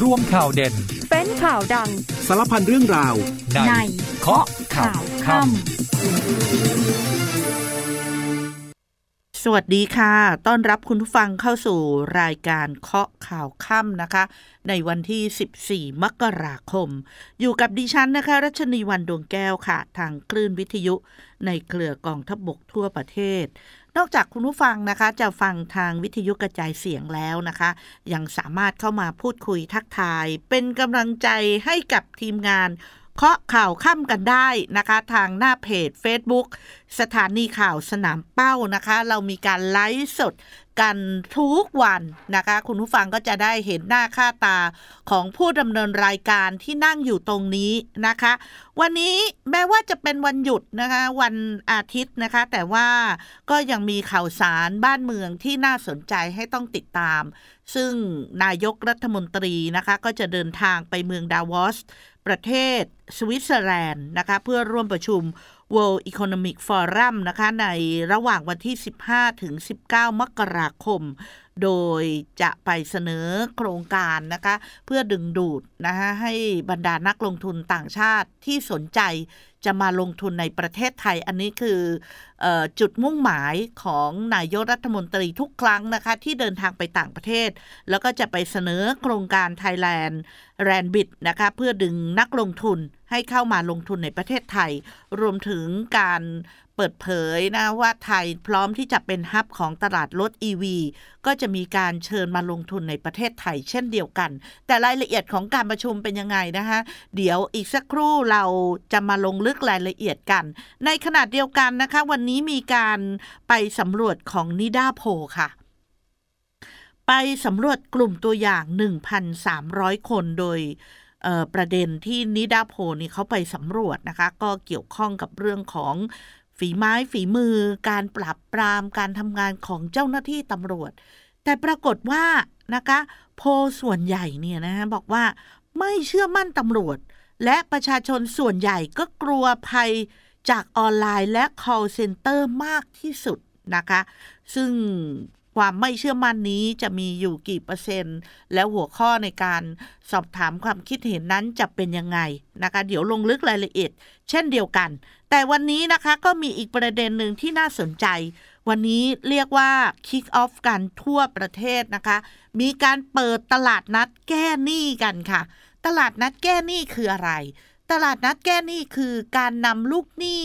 ร่วมข่าวเด่น เป็นข่าวดัง สารพันเรื่องราวในในเคาะข่าวค่ำสวัสดีค่ะ ต้อนรับคุณผู้ฟังเข้าสู่รายการเคาะข่าวค่ำนะคะ ในวันที่ 14 มกราคม อยู่กับดิฉันนะคะ รัชนีวันดวงแก้วค่ะ ทางคลื่นวิทยุในเครือกองทัพบบกทั่วประเทศ นอกจากคุณผู้ฟังนะคะจะฟังทางวิทยุกระจายเสียงแล้วนะคะ ยังสามารถเข้ามาพูดคุยทักทาย เป็นกำลังใจให้กับทีมงานเคาะข่าวค่ำกันได้นะคะ ทางหน้าเพจ Facebook สถานีข่าวสนามเป้านะคะ เรามีการไลฟ์สด กันทุกวันนะคะ คุณผู้ฟังก็จะได้เห็นหน้าค่าตาของผู้ดำเนินรายการที่นั่งอยู่ตรงนี้นะคะ วันนี้แม้ว่าจะเป็นวันหยุดนะคะ วันอาทิตย์นะคะ แต่ว่าก็ยังมีข่าวสารบ้านเมืองที่น่าสนใจให้ต้องติดตาม ซึ่งนายกรัฐมนตรีนะคะ ก็จะเดินทางไปเมืองดาวอสประเทศสวิตเซอร์แลนด์นะคะ เพื่อร่วมประชุม World Economic Forum นะคะในระหว่างวันที่ 15 ถึง 19 มกราคม โดยจะไปเสนอโครงการนะคะ เพื่อดึงดูดนะคะให้บรรดานักลงทุนต่างชาติที่สนใจจะมาลงทุนในประเทศไทย อันนี้คือออจุดมุ่งหมายของนายกรัฐมนตรีทุกครั้งนะคะ ที่เดินทางไปต่างประเทศ แล้วก็จะไปเสนอโครงการ Thailand แรนบิดนะคะ เพื่อดึงนักลงทุน ให้เข้ามาลงทุนในประเทศไทย รวมถึงการเปิดเผยนะว่าไทยพร้อมที่จะเป็นฮับของตลาดรถ EV ก็จะมีการเชิญมาลงทุนในประเทศไทยเช่นเดียวกัน แต่รายละเอียดของการประชุมเป็นยังไงนะคะเดี๋ยวอีกสักครู่เราจะมาลงลึกรายละเอียดกัน ในขณะเดียวกันนะคะ วันนี้มีการไปสำรวจของนิดาโพค่ะไปสำรวจกลุ่มตัวอย่าง 1,300 คนโดย ประเด็นที่นิดาโพนี่เขาไปสำรวจนะคะ ก็เกี่ยวข้องกับเรื่องของฝีไม้ฝีมือ การปราบปรามการทำงานของเจ้าหน้าที่ตำรวจ แต่ปรากฏว่านะคะ โพส่วนใหญ่เนี่ยนะฮะบอกว่าไม่เชื่อมั่นตำรวจ และประชาชนส่วนใหญ่ก็กลัวภัยจากออนไลน์และ call center มากที่สุดนะคะ ซึ่ง ความไม่เชื่อมั่นนี้จะมีอยู่กี่เปอร์เซ็นต์ และหัวข้อในการสอบถามความคิดเห็นนั้นจะเป็นยังไงนะคะเดี๋ยวลงลึกรายละเอียด เช่นเดียวกัน แต่วันนี้นะคะก็มีอีกประเด็นหนึ่งที่น่าสนใจ วันนี้เรียกว่า kick off กันทั่วประเทศนะคะ มีการเปิดตลาดนัดแก้หนี้กันค่ะ ตลาดนัดแก้หนี้คืออะไรตลาดนัดแก้หนี้คือการนำลูกหนี้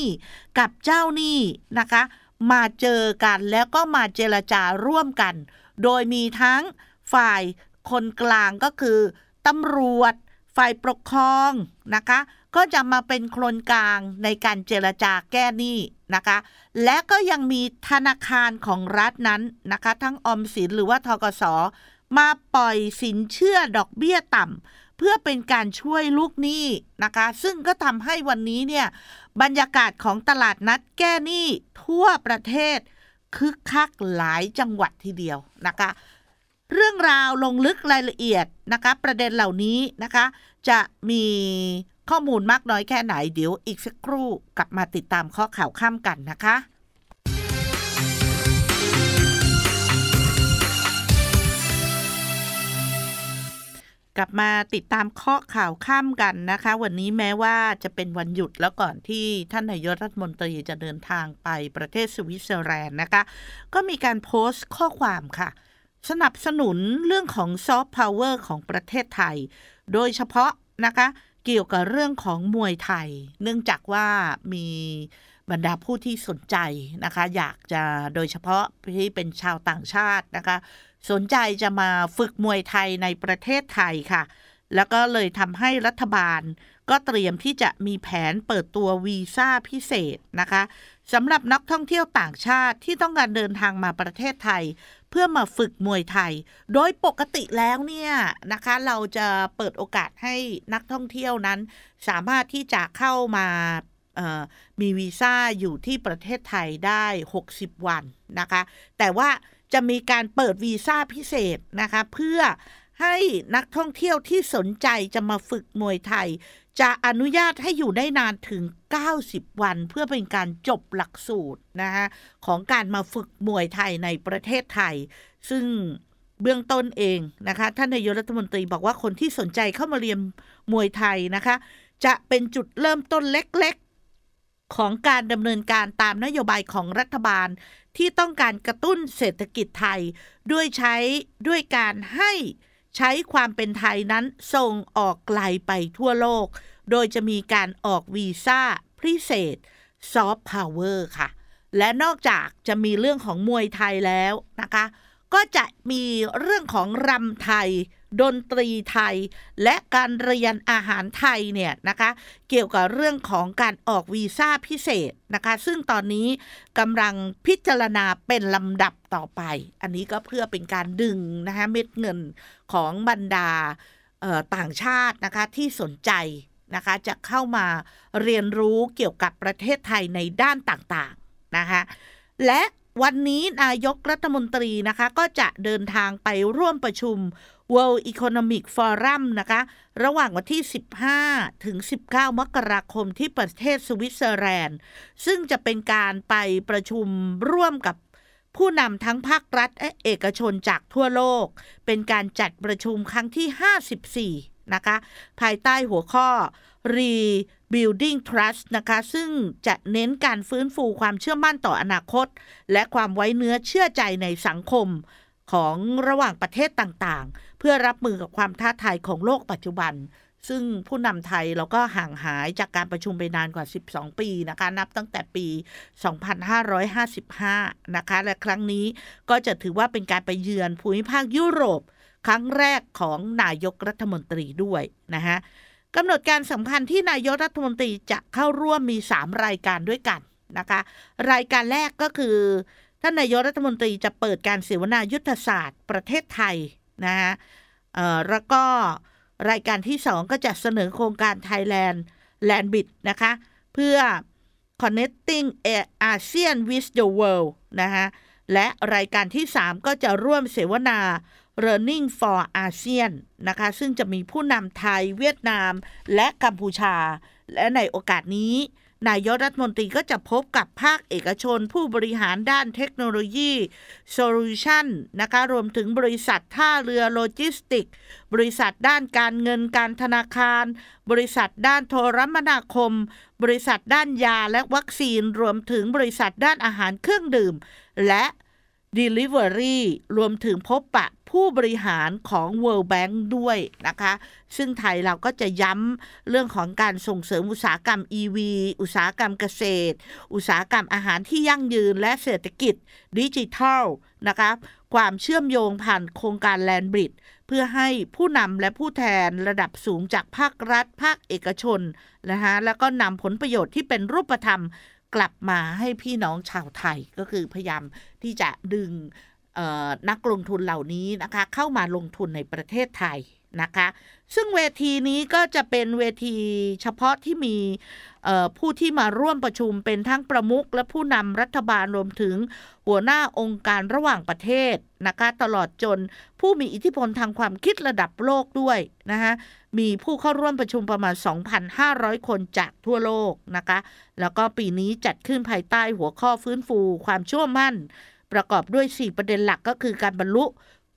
กับเจ้าหนี้นะคะ มาเจอกันแล้วก็มาเจรจาร่วมกัน โดยมีทั้งฝ่ายคนกลางก็คือตำรวจ ฝ่ายปกครองนะคะ ก็จะมาเป็นคนกลางในการเจรจาแก้หนี้นะคะ และก็ยังมีธนาคารของรัฐนั้นนะคะ ทั้งออมสินหรือว่าทกสมาปล่อยสินเชื่อดอกเบี้ยต่ำ เพื่อเป็นการช่วยลูกหนี้นะคะ ซึ่งก็ทำให้วันนี้เนี่ยบรรยากาศของตลาดนัดแก้หนี้ทั่วประเทศคึกคักหลายจังหวัดทีเดียวนะคะ เรื่องราวลงลึกรายละเอียดนะคะ ประเด็นเหล่านี้นะคะ จะมีข้อมูลมากน้อยแค่ไหน เดี๋ยวอีกสักครู่กลับมาติดตามเคาะข่าวค่ำกันนะคะ กลับมาติดตามเคาะข่าวค่ำกันนะคะ วันนี้แม้ว่าจะเป็นวันหยุดแล้วก่อนที่ท่านนายกรัฐมนตรีจะเดินทางไปประเทศสวิตเซอร์แลนด์นะคะ ก็มีการโพสต์ข้อความค่ะ สนับสนุนเรื่องของซอฟต์พาวเวอร์ของประเทศไทย โดยเฉพาะนะคะ เกี่ยวกับเรื่องของมวยไทย เนื่องจากว่ามีบรรดาผู้ที่สนใจนะคะ อยากจะโดยเฉพาะที่เป็นชาวต่างชาตินะคะ สนใจจะมาฝึกมวยไทยในประเทศไทยค่ะ แล้วก็เลยทำให้รัฐบาล ก็เตรียมที่จะมีแผนเปิดตัววีซ่าพิเศษนะคะสำหรับนักท่องเที่ยวต่างชาติที่ต้องการเดินทางมาประเทศไทย เพื่อมาฝึกมวยไทย โดยปกติแล้วเนี่ยนะคะ เราจะเปิดโอกาสให้นักท่องเที่ยวนั้น สามารถที่จะเข้ามา มีวีซ่าอยู่ที่ประเทศไทยได้ 60 วันนะคะ แต่ว่าจะมีการเปิดวีซ่าพิเศษนะคะ เพื่อให้นักท่องเที่ยวที่สนใจจะมาฝึกมวยไทย จะอนุญาตให้อยู่ได้นานถึง 90 วัน เพื่อเป็นการจบหลักสูตรนะคะของการมาฝึกมวยไทยในประเทศไทย ซึ่งเบื้องต้นเองนะคะท่านนายกรัฐมนตรีบอกว่าคนที่สนใจเข้ามาเรียนมวยไทยนะคะ จะเป็นจุดเริ่มต้นเล็ก ของการดำเนินการตามนโยบายของรัฐบาล ที่ต้องการกระตุ้นเศรษฐกิจไทย ด้วยใช้ด้วยการให้ใช้ความเป็นไทยนั้นส่งออกไกลไปทั่วโลก โดยจะมีการออกวีซ่าพิเศษซอฟต์พาวเวอร์ค่ะ และนอกจากจะมีเรื่องของมวยไทยแล้วนะคะ ก็จะมีเรื่องของรำไทย ดนตรีไทย และการเรียนอาหารไทยเนี่ยนะคะเกี่ยวกับเรื่องของการออกวีซ่าพิเศษนะคะซึ่งตอนนี้กำลังพิจารณาเป็นลำดับต่อไป อันนี้ก็เพื่อเป็นการดึงนะคะเม็ดเงินของบรรดาต่างชาตินะคะที่สนใจนะคะจะเข้ามาเรียนรู้เกี่ยวกับประเทศไทยในด้านต่างๆนะคะและวันนี้นายกรัฐมนตรีนะคะก็จะเดินทางไปร่วมประชุม World Economic Forum นะคะ ระหว่างวันที่ 15 ถึง 19 มกราคมที่ประเทศสวิตเซอร์แลนด์ ซึ่งจะเป็นการไปประชุมร่วมกับผู้นำทั้งภาครัฐและเอกชนจากทั่วโลก เป็นการจัดประชุมครั้งที่ 54 นะคะ ภายใต้หัวข้อ Rebuilding Trust นะคะ ซึ่งจะเน้นการฟื้นฟูความเชื่อมั่นต่ออนาคต และความไว้เนื้อเชื่อใจในสังคม ของระหว่างประเทศต่างๆ เพื่อรับมือกับความท้าทายของโลกปัจจุบัน ซึ่งผู้นำไทยเราก็ห่างหายจากการประชุมไปนานกว่า 12 ปีนะคะ นับตั้งแต่ปี 2555 นะคะ และครั้งนี้ก็จะถือว่าเป็นการไปเยือนภูมิภาคยุโรป ครั้งแรกของนายกรัฐมนตรีด้วยนะฮะกำหนดการสำคัญที่นายกรัฐมนตรีจะเข้าร่วมมี 3 รายการด้วยกันนะคะ รายการแรกก็คือ ท่านนายกรัฐมนตรีจะเปิดการเสวนายุทธศาสตร์ประเทศไทยนะฮะแล้วก็รายการที่ 2 ก็จะเสนอโครงการ Thailand Land Bridge นะคะ เพื่อ connecting ASEAN with the world นะคะและรายการที่ 3 ก็จะร่วมเสวนา Learning from ASEAN นะคะ ซึ่งจะมีผู้นำไทยเวียดนามและกัมพูชา และในโอกาสนี้ นายกรัฐมนตรีก็จะพบกับภาคเอกชนผู้บริหารด้านเทคโนโลยี solution นะคะรวมถึงบริษัทท่าเรือโลจิสติก บริษัทด้านการเงินการธนาคาร บริษัทด้านโทรมนาคม บริษัทด้านยาและวัคซีน รวมถึงบริษัทด้านอาหารเครื่องดื่ม และ Delivery รวมถึงพบปะ ผู้บริหารของ World Bank ด้วยนะคะ ซึ่งไทยเราก็จะย้ำเรื่องของการส่งเสริมอุตสาหกรรม EV อุตสาหกรรมเกษตร อุตสาหกรรมอาหารที่ยั่งยืนและเศรษฐกิจดิจิทัลนะคะความเชื่อมโยงผ่านโครงการแลนบริดเพื่อให้ผู้นำและผู้แทนระดับสูงจากภาครัฐ ภาคเอกชนนะคะแล้วก็นำผลประโยชน์ที่เป็นรูปธรรมกลับมาให้พี่น้องชาวไทยก็คือพยายามที่จะดึง นักลงทุนเหล่านี้นะคะเข้ามาลงทุนในประเทศไทยนะคะซึ่งเวทีนี้ก็จะเป็นเวทีเฉพาะที่มีผู้ที่มาร่วมประชุมเป็นทั้งประมุขและผู้นำรัฐบาลรวมถึงหัวหน้าองค์การระหว่างประเทศนะคะตลอดจนผู้มีอิทธิพลทางความคิดระดับโลกด้วยนะคะมีผู้เข้าร่วมประชุมประมาณ 2,500 คนจากทั่วโลกนะคะแล้วก็ปีนี้จัดขึ้นภายใต้หัวข้อฟื้นฟูความชั่วมั่น ประกอบด้วย 4 ประเด็นหลักก็คือการบรรลุ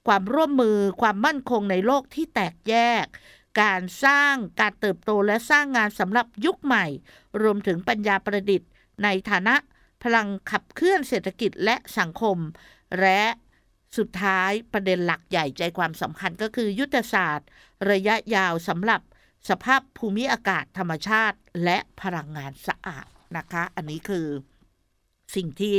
ความร่วมมือความมั่นคงในโลกที่แตกแยก การสร้างการเติบโตและสร้างงานสำหรับยุคใหม่ รวมถึงปัญญาประดิษฐ์ ในฐานะพลังขับเคลื่อนเศรษฐกิจและสังคม และสุดท้ายประเด็นหลักใหญ่ใจความสำคัญก็คือยุทธศาสตร์ ระยะยาวสำหรับสภาพภูมิอากาศธรรมชาติ และพลังงานสะอาดนะคะ อันนี้คือสิ่งที่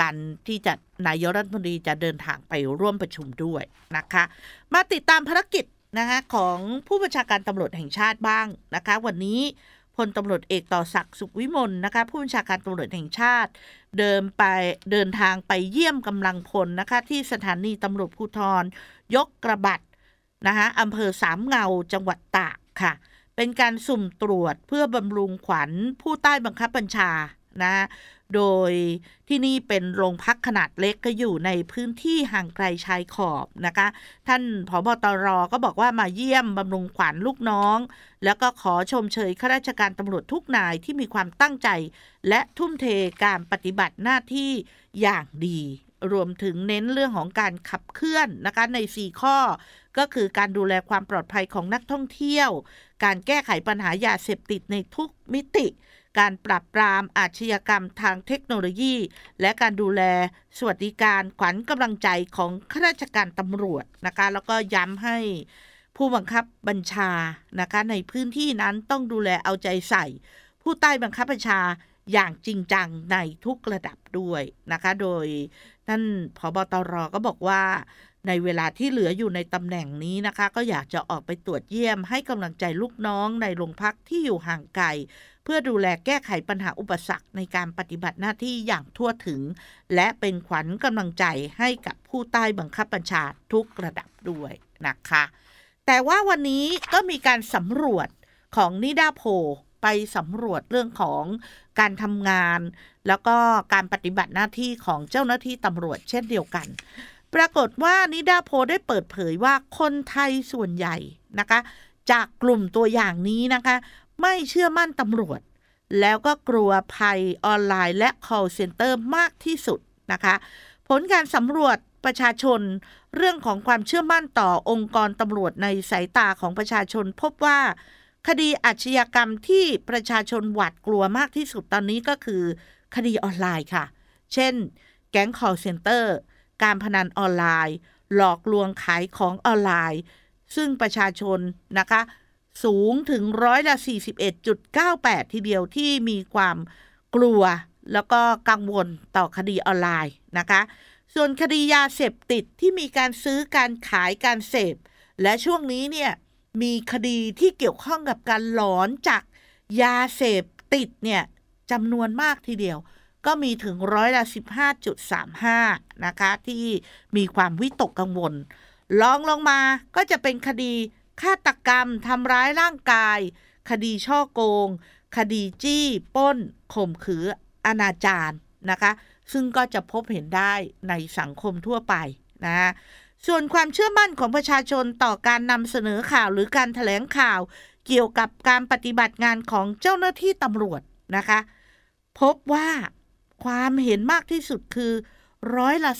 การที่จะนายกรัฐมนตรีจะเดินทางไปร่วมประชุมด้วยนะคะ มาติดตามภารกิจนะคะของผู้บัญชาการตำรวจแห่งชาติบ้างนะคะ วันนี้พลตำรวจเอกต่อศักดิ์สุขวิมลนะคะผู้บัญชาการตำรวจแห่งชาติ เดินไปเดินทางไปเยี่ยมกำลังพลนะคะ ที่สถานีตำรวจภูธรยกกระบัดนะคะอำเภอสามเงาจังหวัดตากค่ะ เป็นการสุ่มตรวจเพื่อบำรุงขวัญผู้ใต้บังคับบัญชานะ โดยที่นี่เป็นโรงพักขนาดเล็กก็อยู่ในพื้นที่ห่างไกลชายขอบนะคะ ท่านผบตรก็บอกว่ามาเยี่ยมบำรุงขวัญลูกน้อง แล้วก็ขอชมเชยข้าราชการตำรวจทุกนายที่มีความตั้งใจ และทุ่มเทการปฏิบัติหน้าที่อย่างดีรวมถึงเน้นเรื่องของการขับเคลื่อนนะคะใน 4 ข้อ ก็คือการดูแลความปลอดภัยของนักท่องเที่ยว การแก้ไขปัญหายาเสพติดในทุกมิติ การปราบปรามอาชญากรรมทางเทคโนโลยี และการดูแลสวัสดิการขวัญกำลังใจของข้าราชการตำรวจนะคะ แล้วก็ย้ำให้ผู้บังคับบัญชานะคะ ในพื้นที่นั้นต้องดูแลเอาใจใส่ ผู้ใต้บังคับบัญชาอย่างจริงจังในทุกระดับด้วยนะคะ โดยท่านผบตรก็บอกว่าในเวลาที่เหลืออยู่ในตำแหน่งนี้นะคะ ก็อยากจะออกไปตรวจเยี่ยมให้กำลังใจลูกน้องในโรงพักที่อยู่ห่างไกล เพื่อดูแลแก้ไขปัญหาอุปสรรคในการปฏิบัติหน้าที่อย่างทั่วถึง และเป็นขวัญกำลังใจให้กับผู้ใต้บังคับบัญชาทุกระดับด้วยนะคะ แต่ว่าวันนี้ก็มีการสำรวจของนิดาโพไปสำรวจเรื่องของการทำงาน แล้วก็การปฏิบัติหน้าที่ของเจ้าหน้าที่ตำรวจเช่นเดียวกัน ปรากฏว่านิดาโพได้เปิดเผยว่าคนไทยส่วนใหญ่นะคะ จากกลุ่มตัวอย่างนี้นะคะ ไม่เชื่อมั่นตำรวจ แล้วก็กลัวภัยออนไลน์และ call center มากที่สุดนะคะ ผลการสำรวจประชาชน เรื่องของความเชื่อมั่นต่อองค์กรตำรวจในสายตาของประชาชน พบว่าคดีอาชญากรรมที่ประชาชนหวาดกลัวมากที่สุดตอนนี้ก็คือ คดีออนไลน์ค่ะ เช่น แก๊ง call center การพนันออนไลน์ หลอกลวงขายของออนไลน์ ซึ่งประชาชนนะคะ สูงถึงร้อยละ 41.98 ทีเดียวที่มีความกลัวแล้วก็กังวลต่อคดีออนไลน์นะคะ ส่วนคดียาเสพติดที่มีการซื้อการขายการเสพ และช่วงนี้เนี่ยมีคดีที่เกี่ยวข้องกับการหลอนจากยาเสพติดเนี่ยจำนวนมากทีเดียว ก็มีถึงร้อยละ 15.35 นะคะ ที่มีความวิตกกังวลลองลงมาก็จะเป็นคดี ฆาตกรรมทำร้ายร่างกาย คดีช่อโกง คดีจี้ป้นข่มขืออนาจารนะคะ ซึ่งก็จะพบเห็นได้ในสังคมทั่วไปนะส่วนความเชื่อมั่นของประชาชนต่อการนำเสนอข่าวหรือการถแถลงข่าว เกี่ยวกับการปฏิบัติงานของเจ้าหน้าที่ตำรวจนะคะ พบว่าความเห็นมากที่สุดคือร้อยละ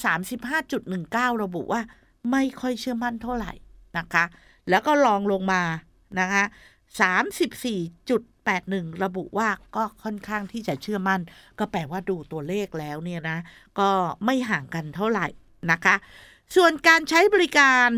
35.19 ระบุว่า ไม่ค่อยเชื่อมั่นเท่าไหร่นะคะ แล้วก็ลองลงมานะคะ34.81 ระบุว่าก็ค่อนข้างที่จะเชื่อมั่น ก็แปลว่าดูตัวเลขแล้วเนี่ยนะ ก็ไม่ห่างกันเท่าไหร่นะคะ ส่วนการใช้บริการ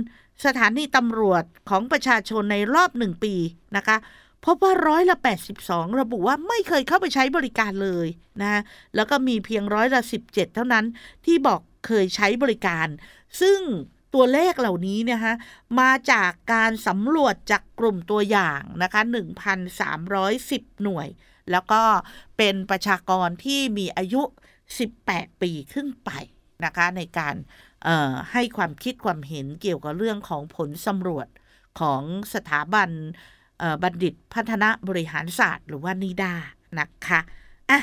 สถานีตำรวจของประชาชนในรอบหนึ่งปีนะคะพบว่าร้อยละ 82 ระบุว่าไม่เคยเข้าไปใช้บริการเลยนะ แล้วก็มีเพียงร้อยละ 17 เท่านั้นที่บอกเคยใช้บริการ ซึ่ง ตัวเลขเหล่านี้นะคะมาจากการสำรวจจากกลุ่มตัวอย่างนะคะ 1,310 หน่วย แล้วก็เป็นประชากรที่มีอายุ 18 ปีขึ้นไปนะคะในการให้ความคิดความเห็นเกี่ยวกับเรื่องของผลสำรวจของสถาบันบัณฑิตพัฒนาบริหารศาสตร์ หรือว่านิดานะคะอะ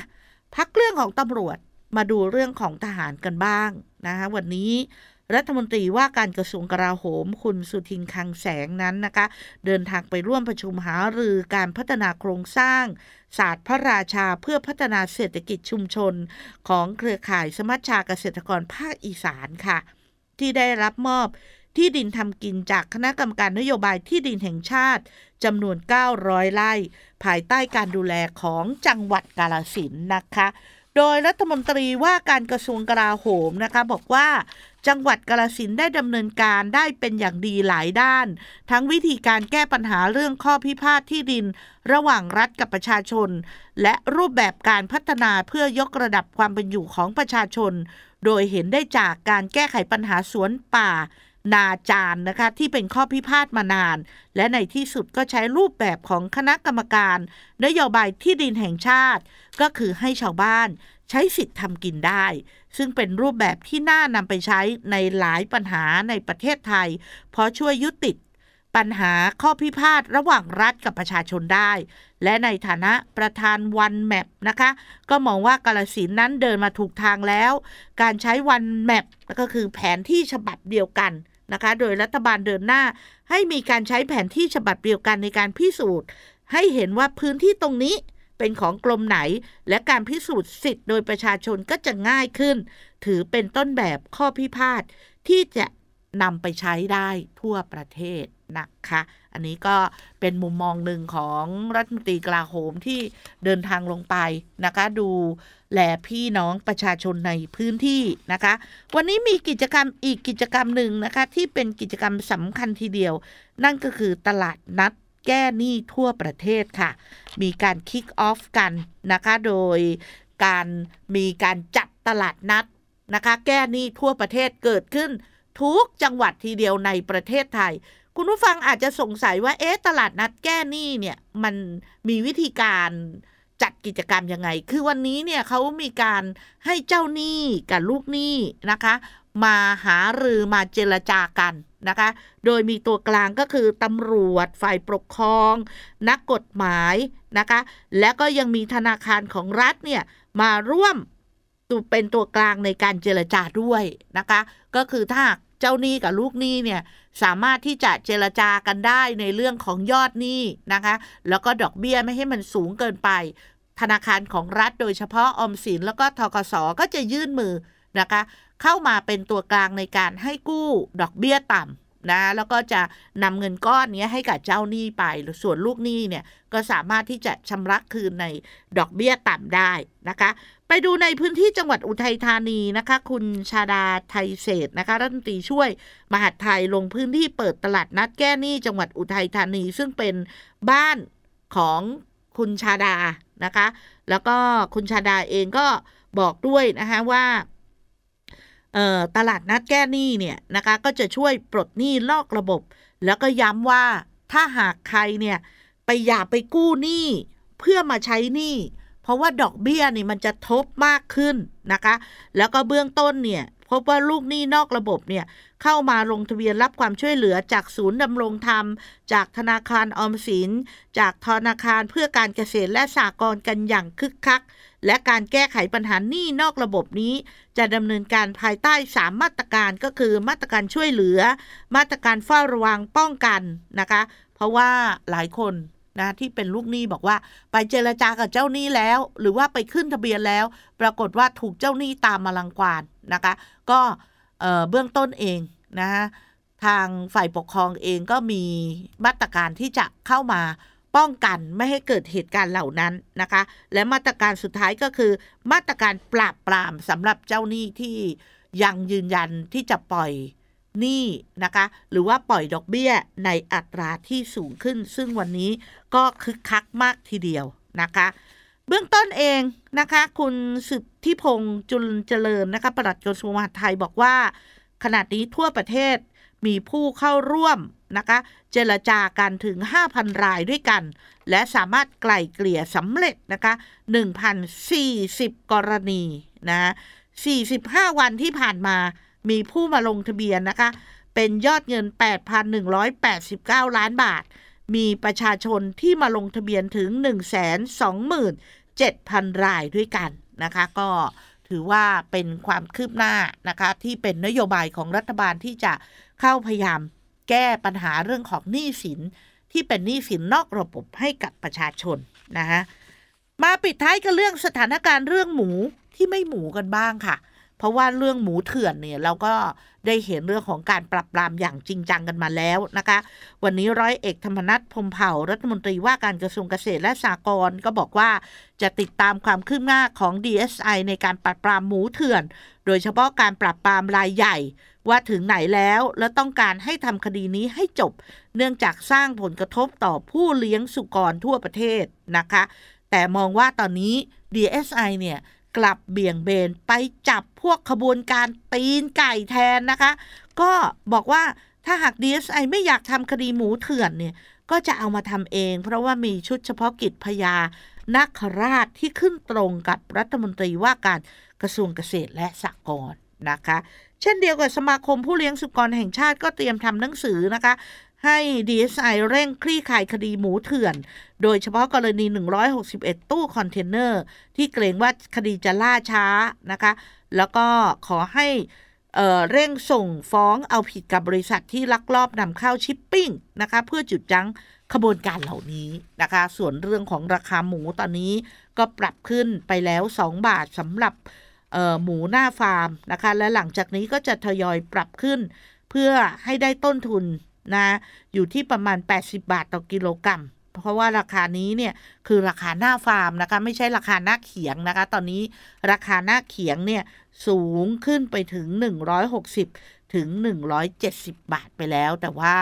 พักเรื่องของตำรวจมาดูเรื่องของทหารกันบ้างนะคะวันนี้ รัฐมนตรีว่าการกระทรวงกลาโหม คุณสุทินคังแสงนั้นนะคะ เดินทางไปร่วมประชุมหารือการพัฒนาโครงสร้าง ศาสตร์พระราชาเพื่อพัฒนาเศรษฐกิจชุมชน ของเครือข่ายสมัชชาเกษตรกรภาคอีสานค่ะ ที่ได้รับมอบที่ดินทำกินจากคณะกรรมการนโยบายที่ดินแห่งชาติจำนวน 900 ไร่ ภายใต้การดูแลของจังหวัดกาลสินนะคะ โดยรัฐมนตรีว่าการกระทรวงกลาโหมนะคะบอกว่า จังหวัดกาลสินได้ดำเนินการได้เป็นอย่างดีหลายด้าน ทั้งวิธีการแก้ปัญหาเรื่องข้อพิพาทที่ดิน ระหว่างรัฐกับประชาชน และรูปแบบการพัฒนาเพื่อยกระดับความเป็นอยู่ของประชาชน โดยเห็นได้จากการแก้ไขปัญหาสวนป่านาจารนะคะที่เป็นข้อพิพาทมานาน และในที่สุดก็ใช้รูปแบบของคณะกรรมการ นโยบายที่ดินแห่งชาติ ก็คือให้ชาวบ้าน ใช้สิทธิ์ทำกินได้ ซึ่งเป็นรูปแบบที่น่านำไปใช้ในหลายปัญหาในประเทศไทย เพราะช่วยยุติปัญหาข้อพิพาทระหว่างรัฐกับประชาชนได้ และในฐานะประธานวันแมปนะคะ ก็มองว่ากาลสินนั้นเดินมาถูกทางแล้ว การใช้วันแมปก็คือแผนที่ฉบับเดียวกันนะคะ โดยรัฐบาลเดินหน้า ให้มีการใช้แผนที่ฉบับเดียวกันในการพิสูจน์ ให้เห็นว่าพื้นที่ตรงนี้ เป็นของกรมไหน และการพิสูจน์สิทธิ์โดยประชาชนก็จะง่ายขึ้น ถือเป็นต้นแบบข้อพิพาทที่จะนำไปใช้ได้ทั่วประเทศนะคะ อันนี้ก็เป็นมุมมองหนึ่งของรัฐมนตรีกลาโหมที่เดินทางลงไปนะคะ ดูแลพี่น้องประชาชนในพื้นที่นะคะ วันนี้มีกิจกรรมอีกกิจกรรมหนึ่งนะคะ ที่เป็นกิจกรรมสำคัญทีเดียว นั่นก็คือตลาดนัด แก้หนี้ทั่วประเทศค่ะ มีการคิกออฟกันนะคะ โดยการมีการจัดตลาดนัดนะคะ แก้หนี้ทั่วประเทศเกิดขึ้น ทุกจังหวัดทีเดียวในประเทศไทย คุณผู้ฟังอาจจะสงสัยว่าเอ๊ะตลาดนัดแก้หนี้เนี่ยมันมีวิธีการจัดกิจกรรมยังไง คือวันนี้เนี่ยเขามีการให้เจ้าหนี้กับลูกหนี้นะคะ มาหารือมาเจรจากันนะคะ โดยมีตัวกลางก็คือตำรวจฝ่ายปกครอง นักกฎหมายนะคะ และก็ยังมีธนาคารของรัฐเนี่ยมาร่วมเป็นตัวกลางในการเจรจาด้วยนะคะ ก็คือถ้าเจ้าหนี้กับลูกหนี้เนี่ยสามารถที่จะเจรจากันได้ในเรื่องของยอดหนี้นะคะ แล้วก็ดอกเบี้ยไม่ให้มันสูงเกินไป ธนาคารของรัฐโดยเฉพาะออมสินแล้วก็ทกสก็จะยื่นมือนะคะ เข้ามาเป็นตัวกลางในการให้กู้ดอกเบี้ยต่ำนะแล้วก็จะนำเงินก้อนนี้ให้กับเจ้าหนี้ไปส่วนลูกหนี้เนี่ยก็สามารถที่จะชำระคืนในดอกเบี้ยต่ำได้นะคะ ไปดูในพื้นที่จังหวัดอุทัยธานีนะคะ คุณชาดาไทยเศษนะคะรัฐมนตรีช่วยมหาดไทยลงพื้นที่เปิดตลาดนัดแก้หนี้จังหวัดอุทัยธานี ซึ่งเป็นบ้านของคุณชาดานะคะ แล้วก็คุณชาดาเองก็บอกด้วยนะคะว่า ตลาดนัดแก้หนี้เนี่ยนะคะก็จะช่วยปลดหนี้นอกระบบ แล้วก็ย้ำว่าถ้าหากใครเนี่ยไปอย่าไปกู้หนี้เพื่อมาใช้หนี้เพราะว่าดอกเบี้ยนี่มันจะทบมากขึ้นนะคะ แล้วก็เบื้องต้นเนี่ยพบว่าลูกหนี้นอกระบบเนี่ยเข้ามาลงทะเบียนรับความช่วยเหลือจากศูนย์ดำรงธรรม จากธนาคารออมสิน จากธนาคารเพื่อการเกษตรและสหกรณ์กันอย่างคึกคัก และการแก้ไขปัญหาหนี้นอกระบบนี้ จะดำเนินการภายใต้ 3 มาตรการก็คือมาตรการช่วยเหลือ มาตรการเฝ้าระวังป้องกันนะคะ เพราะว่าหลายคนนะที่เป็นลูกหนี้บอกว่า ไปเจรจากับเจ้าหนี้แล้ว หรือว่าไปขึ้นทะเบียนแล้ว ปรากฏว่าถูกเจ้าหนี้ตามมาลังควานนะคะ ก็เบื้องต้นเองนะทางฝ่ายปกครองเองก็มีมาตรการที่จะเข้ามา ป้องกันไม่ให้เกิดเหตุการณ์เหล่านั้นนะคะ และมาตรการสุดท้ายก็คือ มาตรการปราบปรามสำหรับเจ้าหนี้ที่ยังยืนยันที่จะปล่อยหนี้นะคะ หรือว่าปล่อยดอกเบี้ยในอัตราที่สูงขึ้น ซึ่งวันนี้ก็คึกคักมากทีเดียวนะคะ เบื้องต้นเองนะคะ คุณสุทธิพงษ์จุลเจริญนะคะปลัดกระทรวงมหาดไทยบอกว่า ขณะนี้ทั่วประเทศมีผู้เข้าร่วม นะคะ เจรจากันถึง 5,000 รายด้วยกัน และสามารถไกล่เกลี่ยสำเร็จนะคะ1,040 กรณีนะ45 วันที่ผ่านมามีผู้มาลงทะเบียนนะคะ เป็นยอดเงิน 8,189 ล้านบาท มีประชาชนที่มาลงทะเบียนถึง 127,000 รายด้วยกันนะคะ ก็ถือว่าเป็นความคืบหน้านะคะ ที่เป็นนโยบายของรัฐบาลที่จะเข้าพยายาม แก้ปัญหาเรื่องของหนี้สินที่เป็นหนี้สินนอกระบบให้กับประชาชนนะคะมาปิดท้ายกันเรื่องสถานการณ์เรื่องหมูที่ไม่หมูกันบ้างค่ะ เพราะว่าเรื่องหมูเถื่อนเนี่ยเราก็ได้เห็นเรื่องของการปรับปรามอย่างจริงจังกันมาแล้วนะคะ วันนี้ร้อยเอกธรรมนัฐพมเผ่ารัฐมนตรีว่าการกระทรวงเกษตรและสหกรณ์ก็บอกว่าจะติดตามความคืบหน้าของ DSI ในการปรับปรามหมูเถื่อน โดยเฉพาะการปรับปรามรายใหญ่ ว่าถึงไหนแล้วและต้องการให้ทำคดีนี้ให้จบ เนื่องจากสร้างผลกระทบต่อผู้เลี้ยงสุกรทั่วประเทศนะคะ แต่มองว่าตอนนี้ DSI เนี่ย กลับเบี่ยงเบนไปจับพวกขบวนการตีนไก่แทนนะคะ ก็บอกว่าถ้าหาก DSI ไม่อยากทำคดีหมูเถื่อนเนี่ยก็จะเอามาทำเอง เพราะว่ามีชุดเฉพาะกิจพญานาคราชที่ขึ้นตรงกับรัฐมนตรีว่าการกระทรวงเกษตรและสหกรณ์นะคะ เช่นเดียวกับสมาคมผู้เลี้ยงสุกรแห่งชาติก็เตรียมทำหนังสือนะคะ ให้ DSI เร่งคลี่คลายคดีหมูเถื่อน โดยเฉพาะกรณี 161 ตู้คอนเทนเนอร์ ที่เกรงว่าคดีจะล่าช้านะคะ แล้วก็ขอให้เร่งส่งฟ้องเอาผิดกับบริษัทที่ลักลอบนำเข้าชิปปิ้งนะคะ เพื่อจุดยั้งขบวนการเหล่านี้นะคะ ส่วนเรื่องของราคาหมูตอนนี้ก็ปรับขึ้นไปแล้ว 2 บาทสำหรับหมูหน้าฟาร์มนะคะ และหลังจากนี้ก็จะทยอยปรับขึ้น เพื่อให้ได้ต้นทุน นะอยู่ที่ประมาณ 80 บาทต่อกิโลกรัม เพราะว่าราคานี้เนี่ยคือราคาหน้าฟาร์มนะคะ ไม่ใช่ราคาหน้าเขียงนะคะ ตอนนี้ราคาหน้าเขียงเนี่ยสูงขึ้นไปถึง 160 ถึง 170 บาทไปแล้ว แต่ว่า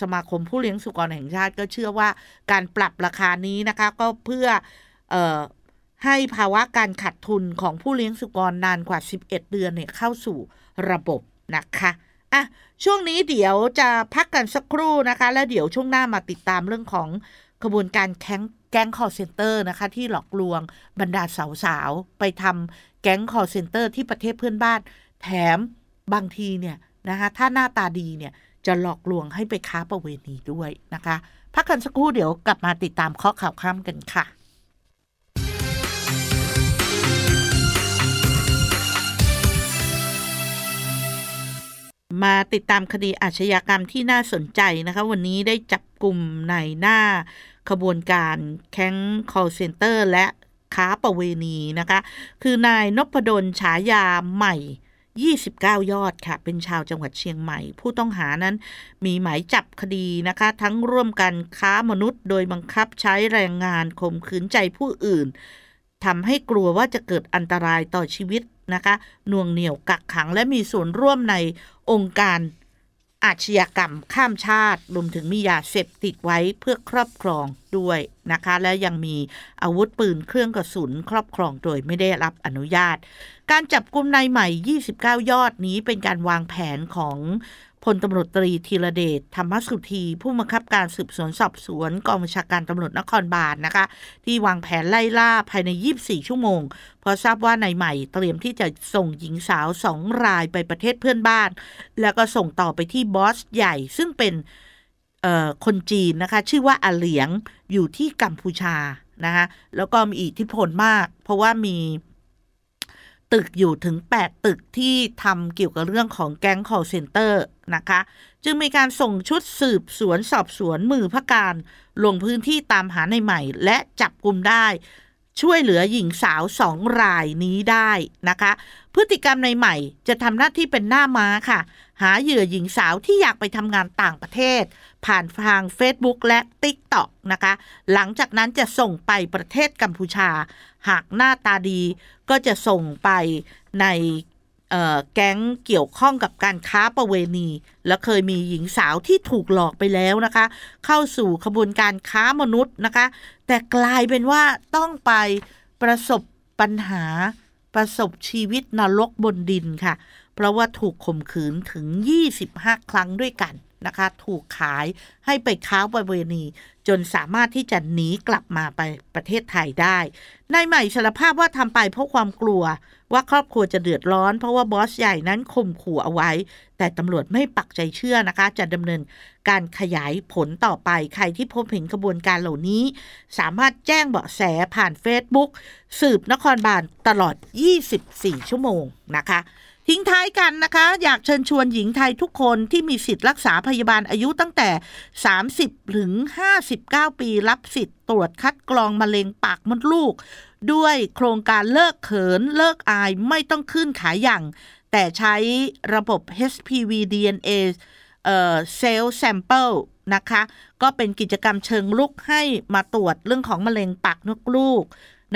สมาคมผู้เลี้ยงสุกรแห่งชาติก็เชื่อว่าการปรับราคานี้นะคะ ก็เพื่ออให้ภาวะการขาดทุนของผู้เลี้ยงสุกรนานกว่า 11 เดือนเนี่ยเข้าสู่ระบบนะคะ อะช่วงนี้เดี๋ยวจะพักกันสักครู่นะคะ แล้วเดี๋ยวช่วงหน้ามาติดตามเรื่องของกระบวนการแก๊งแก๊งคอร์เซนเตอร์นะคะ ที่หลอกลวงบรรดาสาวๆ ไปทำแก๊งคอร์เซนเตอร์ที่ประเทศเพื่อนบ้าน แถมบางทีเนี่ยนะคะถ้าหน้าตาดีเนี่ยจะหลอกลวงให้ไปค้าประเวณีด้วยนะคะ พักกันสักครู่เดี๋ยวกลับมาติดตามข้อข่าวข้ามกันค่ะ มาติดตามคดีอาชญากรรมที่น่าสนใจนะคะ วันนี้ได้จับกลุ่มในหน้าขบวนการแข้ง call center และค้าประเวณีนะคะ คือนายนพดลฉายาใหม่ 29 ยอดค่ะ เป็นชาวจังหวัดเชียงใหม่ ผู้ต้องหานั้นมีหมายจับคดีนะคะ ทั้งร่วมกันค้ามนุษย์โดยบังคับใช้แรงงานข่มขืนใจผู้อื่นทำให้กลัวว่าจะเกิดอันตรายต่อชีวิต นะคะน่วงเหนี่ยวกักขังและมีส่วนร่วมในองค์การอาชญากรรมข้ามชาติ รวมถึงมียาเสพติดไว้เพื่อครอบครองด้วยนะคะ และยังมีอาวุธปืนเครื่องกระสุนครอบครองโดยไม่ได้รับอนุญาต การจับกลุ่มนายใหม่ 29 ยอดนี้เป็นการวางแผนของ พลตำรวจตรีธีรเดชธรรมสุธี ผู้บังคับการสืบสวนสอบสวนกองบัญชาการตำรวจนครบาลนนะคะ ที่วางแผนไล่ล่าภายใน 24 ชั่วโมงพอทราบว่านายใหม่เตรียมที่จะส่งหญิงสาวสองรายไปประเทศเพื่อนบ้าน แล้วก็ส่งต่อไปที่บอสใหญ่ซึ่งเป็นคนจีนนะคะ ชื่อว่าอาเหลียงอยู่ที่กัมพูชานะคะแล้วก็มีอิทธิพลมาก เพราะว่ามี ตึกอยู่ถึง 8 ตึกที่ทำเกี่ยวกับเรื่องของแก๊ง call center นะคะ จึงมีการส่งชุดสืบสวนสอบสวนมือพระการลงพื้นที่ตามหาในใหม่ และจับกลุ่มได้ ช่วยเหลือหญิงสาวสองรายนี้ได้นะคะ พฤติกรรมในใหม่จะทำหน้าที่เป็นหน้าม้าค่ะ หาเหยื่อหญิงสาวที่อยากไปทำงานต่างประเทศ ผ่านทาง Facebook และ TikTok นะคะ หลังจากนั้นจะส่งไปประเทศกัมพูชา หากหน้าตาดีก็จะส่งไปในแก๊งเกี่ยวข้องกับการค้าประเวณี และเคยมีหญิงสาวที่ถูกหลอกไปแล้วนะคะ เข้าสู่ขบวนการค้ามนุษย์นะคะ แต่กลายเป็นว่าต้องไปประสบปัญหาประสบชีวิตนรกบนดินค่ะ เพราะว่าถูกข่มขืนถึง 25 ครั้งด้วยกันนะคะ ถูกขายให้ไปค้าประเวณี จนสามารถที่จะหนีกลับมาไปประเทศไทยได้นายใหม่สารภาพว่าทำไปเพราะความกลัวว่าครอบครัวจะเดือดร้อน เพราะว่าบอสใหญ่นั้นข่มขู่เอาไว้ แต่ตำรวจไม่ปักใจเชื่อนะคะ จะดำเนินการขยายผลต่อไป ใครที่พบเห็นกระบวนการเหล่านี้ สามารถแจ้งเบาะแสผ่านเฟซบุ๊กสืบนครบาลตลอด 24 ชั่วโมงนะคะ ทิ้งท้ายกันนะคะ อยากเชิญชวนหญิงไทยทุกคนที่มีสิทธิ์รักษาพยาบาลอายุตั้งแต่ 30 ถึง 59 ปีรับสิทธิ์ตรวจคัดกรองมะเร็งปากมดลูก ด้วยโครงการเลิกเขินเลิกอายไม่ต้องขึ้นขาหยั่ง แต่ใช้ระบบ HPV DNA เอ่อ self sample นะคะ ก็เป็นกิจกรรมเชิงรุกให้มาตรวจเรื่องของมะเร็งปากมดลูก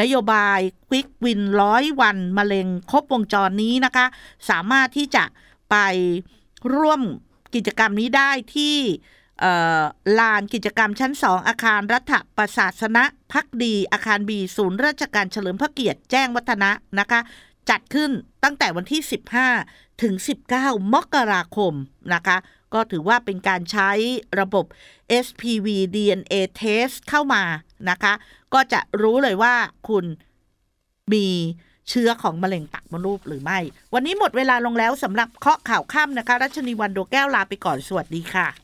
นโยบาย Quick Win ร้อยวันมะเร็งครบวงจรนี้นะคะ สามารถที่จะไปร่วมกิจกรรมนี้ได้ที่ลานกิจกรรมชั้นสองอาคารรัฐประศาสนะพักดี อาคารบีศูนย์ราชการเฉลิมพระเกียรติแจ้งวัฒนะนะคะ จัดขึ้นตั้งแต่วันที่ 15 ถึง 19 มกราคมนะคะ ก็ถือว่าเป็นการใช้ระบบ SPV DNA test เข้ามานะคะ ก็จะรู้เลยว่าคุณมีเชื้อของมะเร็งปากมดลูกหรือไม่ วันนี้หมดเวลาลงแล้วสำหรับเคาะข่าวค่ำนะคะ รัชนีวันโดแก้วลาไปก่อนสวัสดีค่ะ